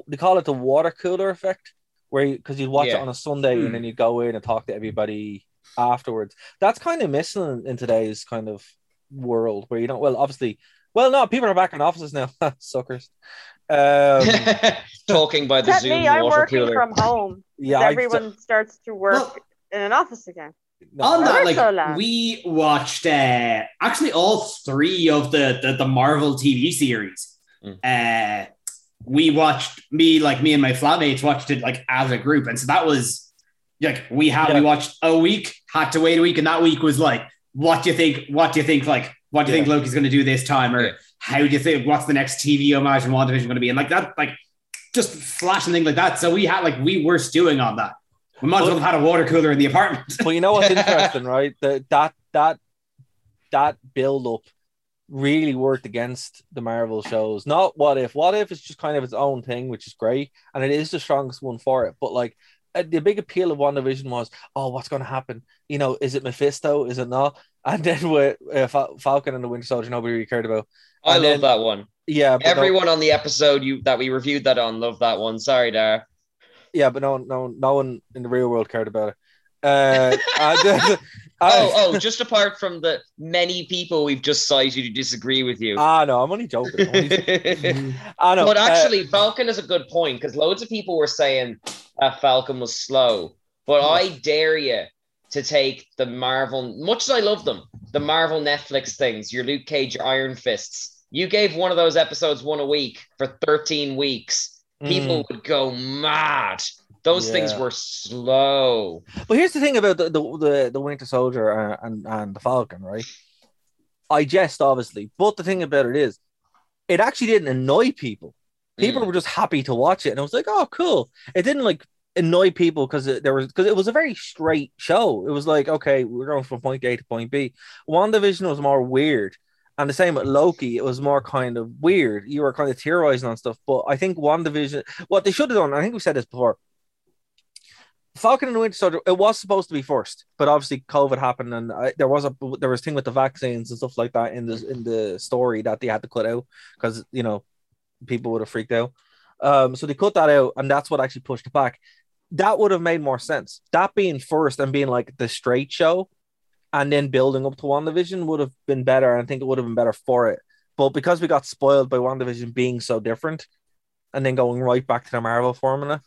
They call it the water cooler effect, where because you'd watch Yeah. it on a Sunday Hmm. and then you go in and talk to everybody afterwards. That's kind of missing in today's kind of world where you don't. Well, obviously, well, no, people are back in offices now, suckers. Um, Talking by the Zoom me, I'm water working cooler. from home. yeah, I- Everyone starts to work Well- in an office again. No, on that, We're so like loud. we watched uh, actually all three of the, the the Marvel TV series. Mm. Uh, we watched me like me and my flatmates watched it like as a group, and so that was like we had we watched a week, had to wait a week, and that week was like, what do you think? What do you think? Like, what do you Yeah. think Loki's going to do this time, or Yeah. how do you think? What's the next TV homage in WandaVision going to be? And like that, like just flashing things like that. So we had like we were stewing on that. We might as well have had a water cooler in the apartment. But you know what's interesting, right? The, that that that build up really worked against the Marvel shows. Not what if. What if is just kind of its own thing, which is great, and it is the strongest one for it. But like uh, the big appeal of WandaVision was, oh, what's going to happen? You know, is it Mephisto? Is it not? And then with uh, Falcon and the Winter Soldier, nobody really cared about. I love then- that one. Yeah, but no- Everyone on the episode you that we reviewed that on loved that one. Sorry, Dara. Yeah, but no, one, no, no one in the real world cared about it. Uh, and- Oh, oh, just apart from the many people we've just cited who disagree with you. Ah, no, I'm only joking. I'm only- I know. but uh, actually, Falcon is a good point because loads of people were saying that Falcon was slow. But I dare you to take the Marvel, much as I love them, the Marvel Netflix things, your Luke Cage, your Iron Fists. You gave one of those episodes one a week for 13 weeks. People would go mad. Those things were slow. But here's the thing about the the, the, the Winter Soldier uh, and and the Falcon, right? I jest obviously, but the thing about it is, it actually didn't annoy people. People Mm. were just happy to watch it, and I was like, "Oh, cool!" It didn't like annoy people because there was because it was a very straight show. It was like, okay, we're going from point A to point B. WandaVision was more weird, and the same with Loki. It was more kind of weird. You were kind of theorizing on stuff, but I think WandaVision, what they should have done, I think we said this before. Falcon and Winter Soldier, it was supposed to be first, but obviously COVID happened, and I, there was a there was a thing with the vaccines and stuff like that in the in the story that they had to cut out because you know people would have freaked out. Um, so they cut that out, and that's what actually pushed it back. That would have made more sense. That being first and being like the straight show, and then building up to WandaVision would have been better. and I think it would have been better for it. But because we got spoiled by WandaVision being so different, and then going right back to the Marvel formula,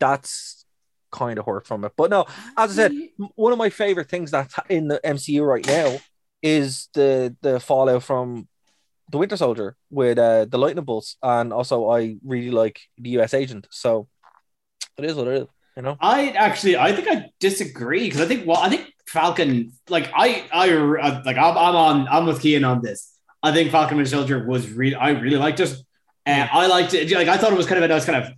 that's kind of hurt from it. But no, as I said, one of my favorite things that's in the MCU right now is the the fallout from the Winter Soldier with uh, the lightning bolts, and also I really like the U.S. Agent. So it is what it is, you know. I actually, I think I disagree because I think, well, I think Falcon, like I, I, uh, like I'm, I'm on, I'm with Kean on this. I think Falcon and Soldier was really, I really liked it. And I liked it. Like I thought it was kind of a nice kind of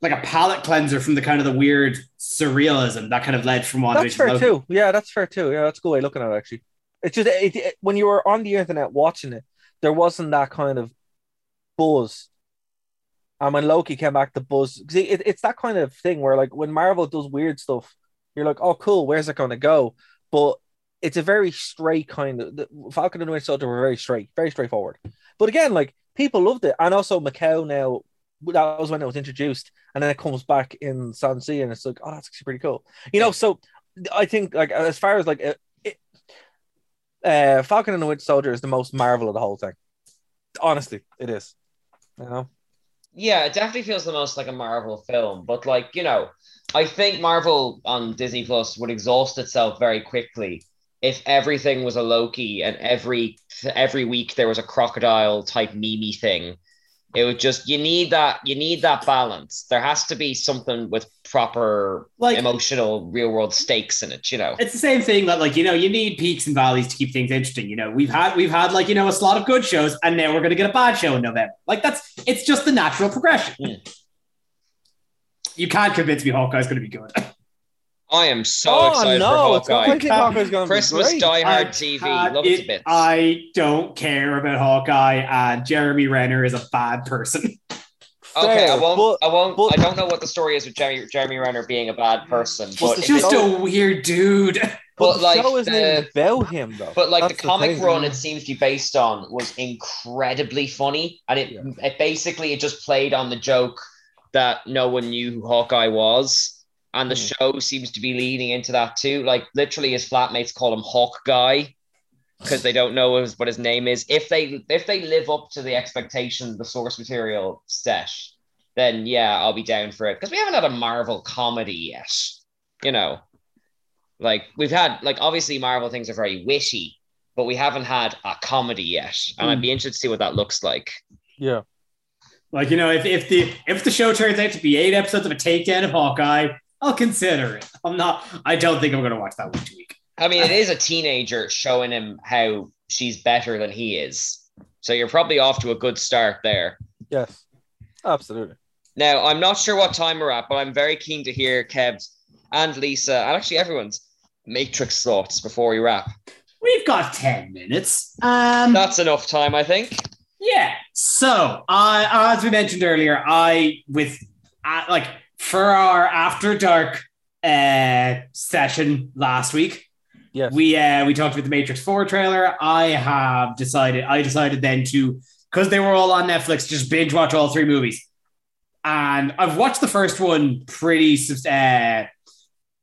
like a palate cleanser from the kind of the weird surrealism that kind of led from one. That's fair too. Yeah, that's fair too. Yeah, that's a good way of looking at it. Actually, it's just it, it, when you were on the internet watching it, there wasn't that kind of buzz. And when Loki came back, the buzz because it, it's that kind of thing where like when Marvel does weird stuff, you're like, oh cool, where's it going to go? But it's a very straight kind of the Falcon and the Winter Soldier were very straight, very straightforward. But again, like people loved it, and also Macau now. That was when it was introduced, and then it comes back in Shang-Chi, and it's like, oh, that's actually pretty cool. You know, so I think like as far as like it, it, uh, Falcon and the Winter Soldier is the most Marvel of the whole thing. Honestly, it is. You know. Yeah, it definitely feels the most like a Marvel film, but like you know, I think Marvel on Disney Plus would exhaust itself very quickly if everything was a Loki and every every week there was a crocodile type Mimi thing. It would just you need that you need that balance. There has to be something with proper Like- emotional real world stakes in it, you know. It's the same thing that like you know you need peaks and valleys to keep things interesting. You know we've had we've had like you know a slot of good shows, and now we're gonna get a bad show in November. Like that's it's just the natural progression. Hmm. You can't convince me Hawkeye's gonna be good. I am so Oh, excited no, for it's not- I Hawkeye. think Hawkeye's gonna be Christmas great. Die I Hard TV, can't- love it it- bits. I don't care about Hawkeye, and Jeremy Renner is a bad person. Okay, I won't. but- I won't. but- I don't know what the story is with Jeremy, Jeremy Renner being a bad person, but He's if just it- a weird dude. But, But, the like, show isn't the- even about him though. But like That's the comic thing. run, it seems to be based on was incredibly funny, and it Yeah. it basically it just played on the joke that no one knew who Hawkeye was, and the Hmm. show seems to be leading into that too. Like literally, his flatmates call him Hawk Guy because they don't know his, what his name is. If they if they live up to the expectation the source material set, then yeah, I'll be down for it because we haven't had a Marvel comedy yet. You know, like we've had like obviously Marvel things are very witty, but we haven't had a comedy yet, and I'd be interested to see what that looks like. yeah. Like you know, if, if the if the show turns out to be eight episodes of a takedown of Hawkeye, I'll consider it. I'm not. I don't think I'm going to watch that week to week. I mean, it is a teenager showing him how she's better than he is, so you're probably off to a good start there. Yes. Absolutely. Now, I'm not sure what time we're at, but I'm very keen to hear Kev's and Lisa, and actually everyone's Matrix thoughts before we wrap. We've got ten minutes. Um, That's enough time, I think. Yeah. So, uh, as we mentioned earlier, I with uh, like for our after dark uh, session last week, Yes. we uh, we talked about the Matrix Four trailer. I have decided. I decided then to because they were all on Netflix, just binge watch all three movies. And I've watched the first one pretty uh,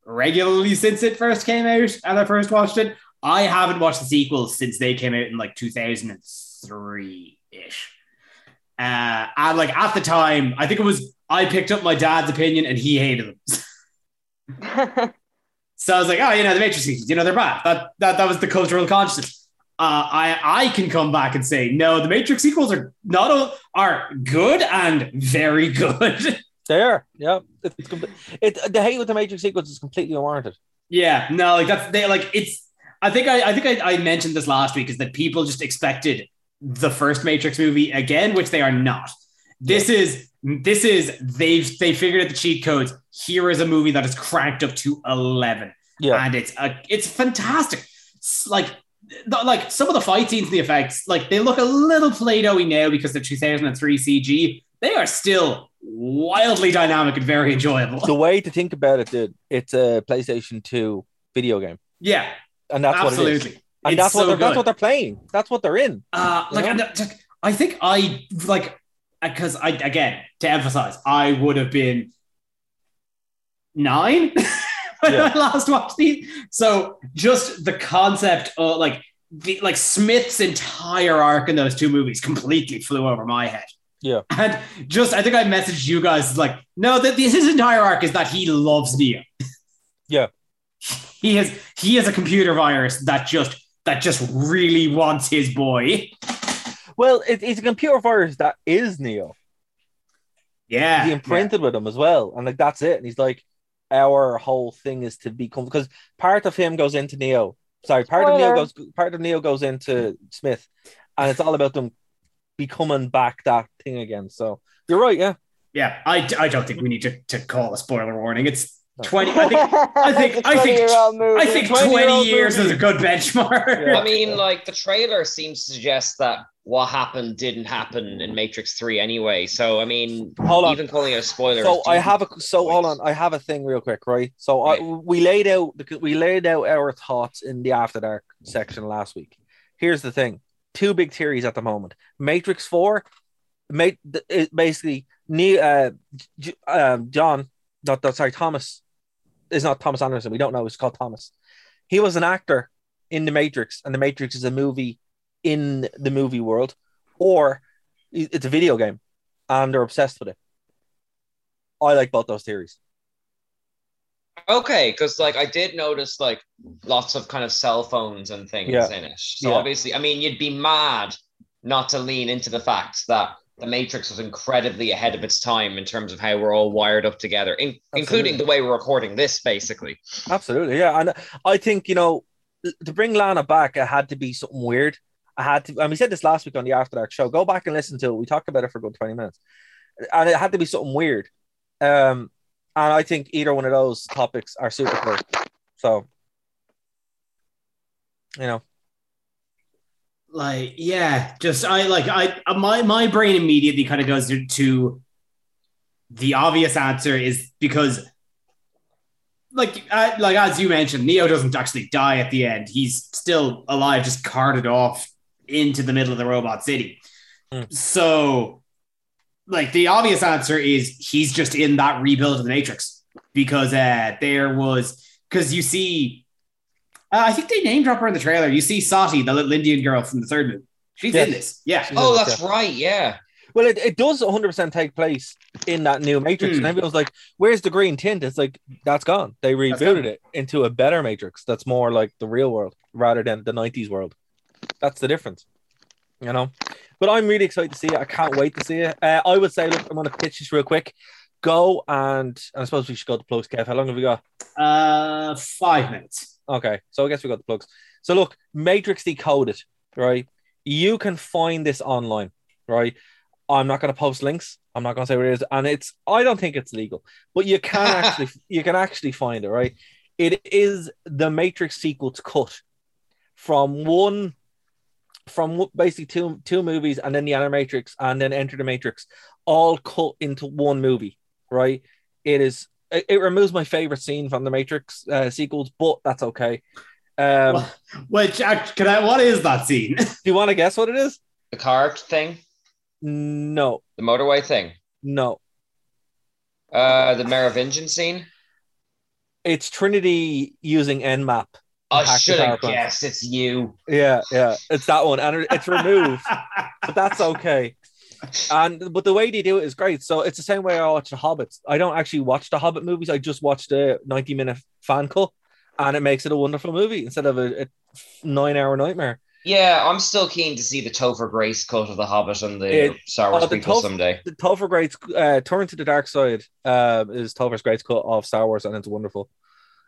regularly since it first came out, and I first watched it. I haven't watched the sequels since they came out in like 2003 ish. Uh, and like at the time, I think it was I picked up my dad's opinion and he hated them. So I was like, oh, you know, the Matrix sequels, you know, they're bad. That that that was the cultural consciousness. Uh, I I can come back and say, no, the Matrix sequels are not o- are good and very good. They are. Yeah. It's com- it the hate with the Matrix sequence is completely unwarranted. yeah, no, like that's they like it's. I think I I think I, I mentioned this last week is that people just expected the first Matrix movie again, which they are not. This is this is they've they figured out the cheat codes. Here is a movie that is cranked up to eleven. Yeah. and it's a, it's fantastic. It's like the- like some of the fight scenes and the effects, like they look a little Play-Doh-y now because they're 2003 CG. They are still wildly dynamic and very enjoyable. The way to think about it, dude, it's a PlayStation 2 video game. yeah, And that's what it absolutely. And It's that's what so they're that's what they're playing. That's what they're in. Uh, like, I think I like Uh, because I again to emphasize, I would have been nine when Yeah. I last watched these. So just the concept of like the like Smith's entire arc in those two movies completely flew over my head. Yeah. And just I think I messaged you guys like, no, that this his entire arc is that he loves Neo. Yeah. He has he has a computer virus that just that just really wants his boy. Well, it, it's a computer virus that is Neo. Yeah. he imprinted with him as well, and like that's it. And he's like, our whole thing is to become because part of him goes into Neo. Sorry, part of Neo goes part of Neo goes into Smith, and it's all about them becoming back that thing again. So you're right, yeah. Yeah, I, I don't think we need to, to call a spoiler warning. It's 20 I think I think I think I think 20 20-year-old years is a good benchmark. Yeah. I mean, like the trailer seems to suggest that what happened didn't happen in Matrix 3 anyway. So I mean, Hold on. even calling it a spoiler. So I have a so hold on. I have a thing real quick, right? So I, we laid out we laid out our thoughts in the After Dark section last week. Here's the thing: two big theories at the moment. Matrix Four, made it basically uh, um, John, not not sorry, Thomas is not Thomas Anderson. We don't know. It's called Thomas. He was an actor in the Matrix, and the Matrix is a movie in the movie world, or it's a video game, and they're obsessed with it. I like both those theories. Okay, because like I did notice like lots of kind of cell phones and things Yeah. in it. So Yeah. obviously, I mean, you'd be mad not to lean into the fact that the Matrix was incredibly ahead of its time in terms of how we're all wired up together, in- including the way we're recording this, basically. Absolutely, yeah. And I think you know to bring Lana back, it had to be something weird. I had to, and we said this last week on the After Dark show. Go back and listen to it. We talked about it for a good twenty minutes, and it had to be something weird. Um, and I think either one of those topics are super cool. So, you know, like yeah just i like i uh, my my brain immediately kind of goes to, to the obvious answer is because like uh, like as you mentioned neo doesn't actually die at the end he's still alive just carted off into the middle of the robot city Hmm. so like the obvious answer is he's just in that rebuild of the matrix because uh there was because you see uh, I think they name drop her in the trailer. You see Sati, the little Indian girl from the third movie. She's Yes. in this. Yeah. She's Oh, that's yeah. right. Yeah. Well, it, it does 100% take place in that new Matrix. Hmm. And everyone's like, where's the green tint? It's like, that's gone. They That's rebooted gone. it into a better Matrix that's more like the real world rather than the 90s world. That's the difference, you know? But I'm really excited to see it. I can't wait to see it. Uh, I would say, look, I'm going to pitch this real quick. Go and, and I suppose we should go to plugs, Kev. How long have we got? Uh, five minutes. Okay, so I guess we got the plugs. So look, Matrix Decoded, right? You can find this online, right? I'm not going to post links. I'm not going to say where it is, and it's. I don't think it's legal, but you can actually you can actually find it, right? It is the Matrix sequels cut from one, from basically two two movies, and then the Animatrix, and then Enter the Matrix, all cut into one movie, right? It is. It, it removes my favorite scene from the Matrix uh, sequels, but that's okay. Um, Which act- can I? What is that scene? do you want to guess what it is? The car thing, No, the motorway thing, no. uh, the Merovingian scene. It's Trinity using Nmap. I should have guessed it's you. Yeah, yeah, it's that one, and it's removed, but that's okay. And but the way they do it is great. So it's the same way I watch the Hobbits. I don't actually watch the Hobbit movies. I just watch the ninety minute fan cut, and it makes it a wonderful movie instead of a, a nine hour nightmare. Yeah, I'm still keen to see the Topher Grace cut of the Hobbit and the It- Star Wars oh, the prequel Toph- someday. The Topher Grace's uh, Turn to the Dark Side uh, is Topher's Grace's cut of Star Wars, and it's wonderful.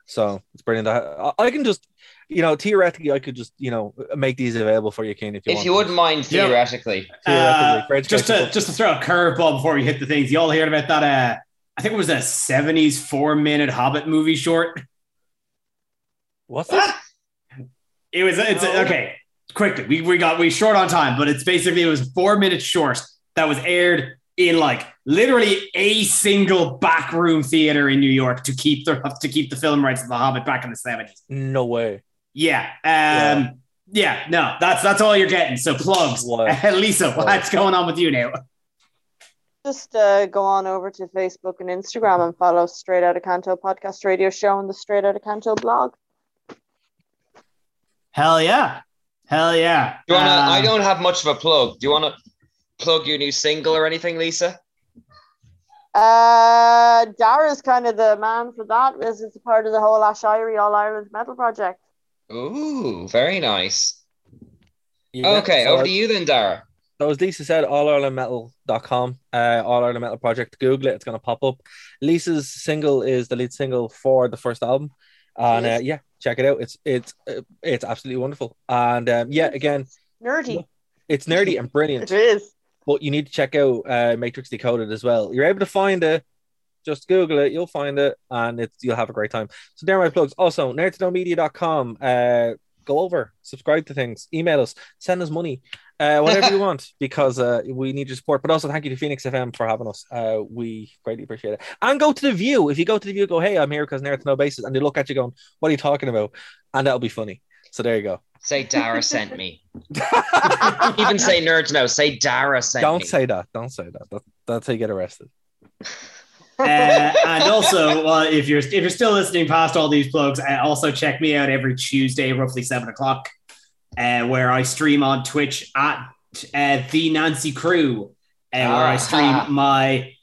So it's brilliant. I, I can just, you know, theoretically, I could just, you know, make these available for you, Kane, if you If want. you wouldn't mind, theoretically. Theoretically, Uh, for just to just to throw a curveball before we hit the things. Y'all heard about that? Uh, I think it was a '70s four-minute Hobbit movie short. What's it? It was. It's No. okay. Quickly, we, we got we short on time, but it's basically it was four minutes short that was aired in like literally a single backroom theater in New York to keep the to keep the film rights of The Hobbit back in the seventies. No way. Yeah. Um. Yeah. No, that's that's all you're getting. So plugs. Wow. Lisa, what's going on with you now? Just uh, go on over to Facebook and Instagram and follow Straight Outta Canto podcast radio show and the Straight Outta Canto blog. Hell yeah. Hell yeah. Do you wanna? Um, I don't have much of a plug. Do you want to plug your new single or anything, Lisa? Uh, Dara's kind of the man for that, as it's a part of the whole Ash Irie All Ireland Metal Project. Ooh, very nice. Yeah, Okay, so over to you then, Dara. So as Lisa said, allirelandmetal.com, uh, All Ireland Metal Project. Google it; it's going to pop up. Lisa's single is the lead single for the first album, and uh, yeah, check it out. It's it's uh, it's absolutely wonderful, and um, yeah, again, Nerdy. it's nerdy and brilliant. It is. But you need to check out uh, Matrix Decoded as well. You're able to find it. Just Google it, you'll find it, and it's you'll have a great time. So there are my plugs. Also, nerdtoknowmedia.com. Uh, go over, subscribe to things, email us, send us money, uh, whatever you want, because uh, we need your support. But also, thank you to Phoenix FM for having us. Uh, we greatly appreciate it. And go to the Vue. If you go to the Vue, go, hey, I'm here because Nerd to Know Basis, and they look at you going, what are you talking about? And that'll be funny. So there you go. Say Dara sent me. Even say nerds no. Say Dara sent Don't me. say that. Don't say that. that. That's how you get arrested. Uh, and also, well, if you're if you're still listening past all these plugs, uh, also check me out every Tuesday, roughly seven o'clock, uh, where I stream on Twitch at uh, the Nancy Crew, uh, where I Ah. stream my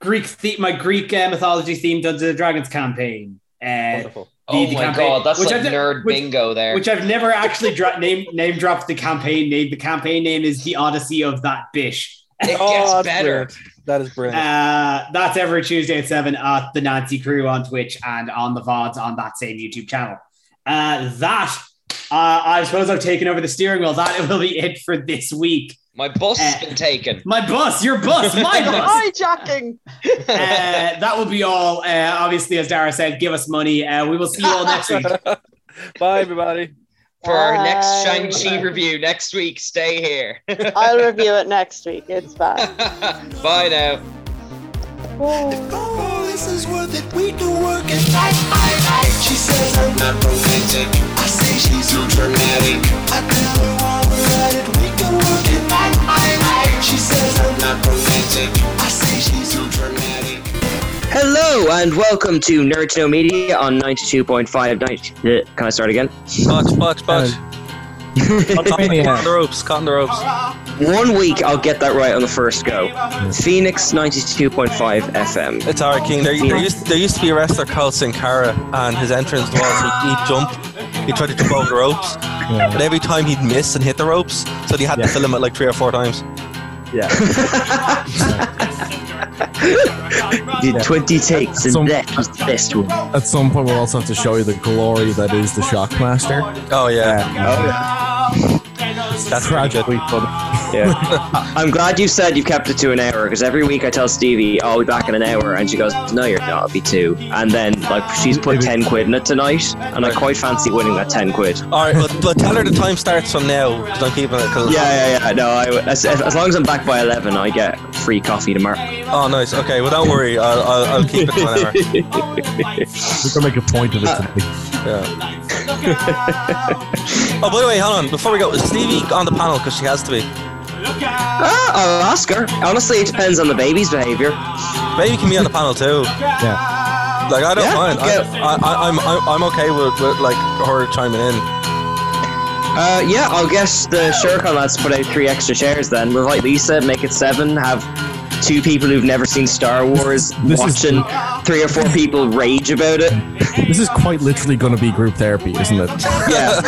Greek the- my Greek uh, mythology themed Dungeons and Dragons campaign. Uh, Wonderful. Oh the my campaign- god, that's which like I've nerd which- bingo there. which I've never actually dro- name name dropped the campaign name. The campaign name is the Odyssey of that bish. it gets Oh, that's better. brilliant. That is brilliant. Uh, that's every Tuesday at seven at the Nancy Crew on Twitch and on the VODs on that same YouTube channel. Uh, that uh, I suppose I've taken over the steering wheel. That will be it for this week. My bus has Uh, been taken. My bus, your bus, my bus. Hijacking. Uh, that will be all. Uh, obviously, as Dara said, give us money. Uh, we will see you all next week. Bye, everybody. For our next Bye. Shang-Chi review next week, stay here. I'll review it next week. It's bad. Bye now. Oh, this is worth it. We can work it night by night. She says I'm not romantic. I say she's too dramatic. Hello and welcome to Nerd to Know Media on 92.5. 90, uh, can I start again? Box, box, box. Caught the ropes, caught the ropes. One week I'll get that right on the first go. Phoenix 92.5 FM. It's alright, King. There, there, used, there used to be a wrestler called Sin Cara, and his entrance was he'd, he'd jump, he'd try to jump over the ropes, but every time he'd miss and hit the ropes, so he had to fill him at like three or four times. Yeah. Did 20 takes and Some- that was the best one. At some point, we'll also have to show you the glory that is the Shockmaster. Oh yeah, that's oh, pretty good. Tragically funny. Yeah. I'm glad you said you've kept it to an hour because every week I tell Stevie, oh, I'll be back in an hour. And she goes, no, you're not, it'll be two. And then, like, she's put 10 quid in it tonight. And I quite fancy winning that 10 quid. All right, but, but tell her the time starts from now because I'm keeping it. Cause Yeah, yeah, yeah. No, I, as, as long as I'm back by 11, I get free coffee tomorrow. Oh, nice. Okay, well, don't worry. I'll, I'll, I'll keep it to an hour. We're gonna make a point of it uh, today. Yeah. oh, by the way, hold on. Before we go, is Stevie on the panel because she has to be? Ah, I'll ask her. Honestly, it depends on the baby's behaviour. Baby can be on the panel too. Yeah. Like I don't Yeah, mind. I, get- I, I, I'm I- I'm okay with, with like her chiming in. Uh, yeah, I'll guess the Shurikon lads to put out three extra chairs then. We'll invite Lisa, make it seven, have two people who've never seen Star Wars This is- watching three or four people rage about it. This is quite literally going to be group therapy, isn't it? Yeah.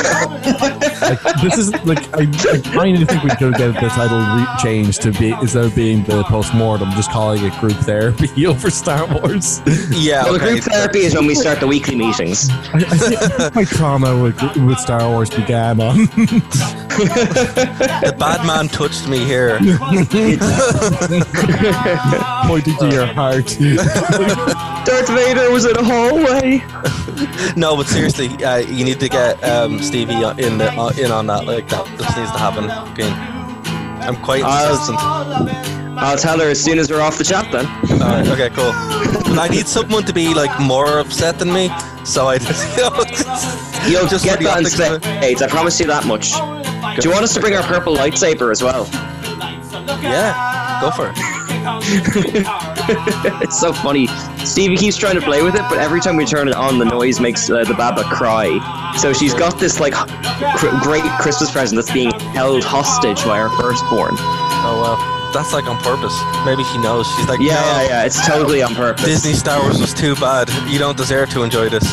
Like, this is like I, I kind of think we could get the title re- changed to be instead of being the post mortem, just calling it group therapy over Star Wars. Yeah. well, okay. group therapy is when we start the weekly meetings. I, I I think my trauma with, with Star Wars began on. The bad man touched me here. pointing to your heart. Darth Vader was in a hallway. No, but seriously, uh, you need to get um, Stevie in the, uh, in on that. Like that, this needs to happen. Again. I'm quite I'll- I'll tell her as soon as we're off the chat then. Alright, okay, cool. But I need someone to be like more upset than me, so I just, you know, You'll just get that in optics spades, I promise you that much. Do you want us to bring our purple lightsaber as well? Yeah, go for it. it's so funny. Stevie keeps trying to play with it, but every time we turn it on, the noise makes uh, the Baba cry. So she's got this like cr- great Christmas present that's being held hostage by her firstborn. Oh well, that's like on purpose. Maybe she knows. She's like, Yeah, no, yeah, yeah. It's totally on purpose. Disney Star Wars was too bad. You don't deserve to enjoy this.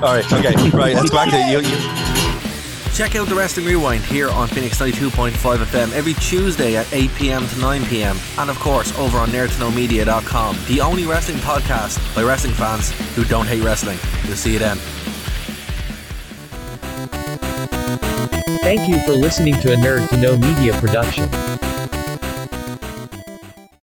All right. Okay. Right. Let's back to you. you Check out the Wrestling Rewind here on Phoenix 92.5 FM every Tuesday at 8 pm to 9 pm. And of course, over on nerdtoknowmedia.com, the only wrestling podcast by wrestling fans who don't hate wrestling. We'll see you then. Thank you for listening to a Nerd to Know Media production.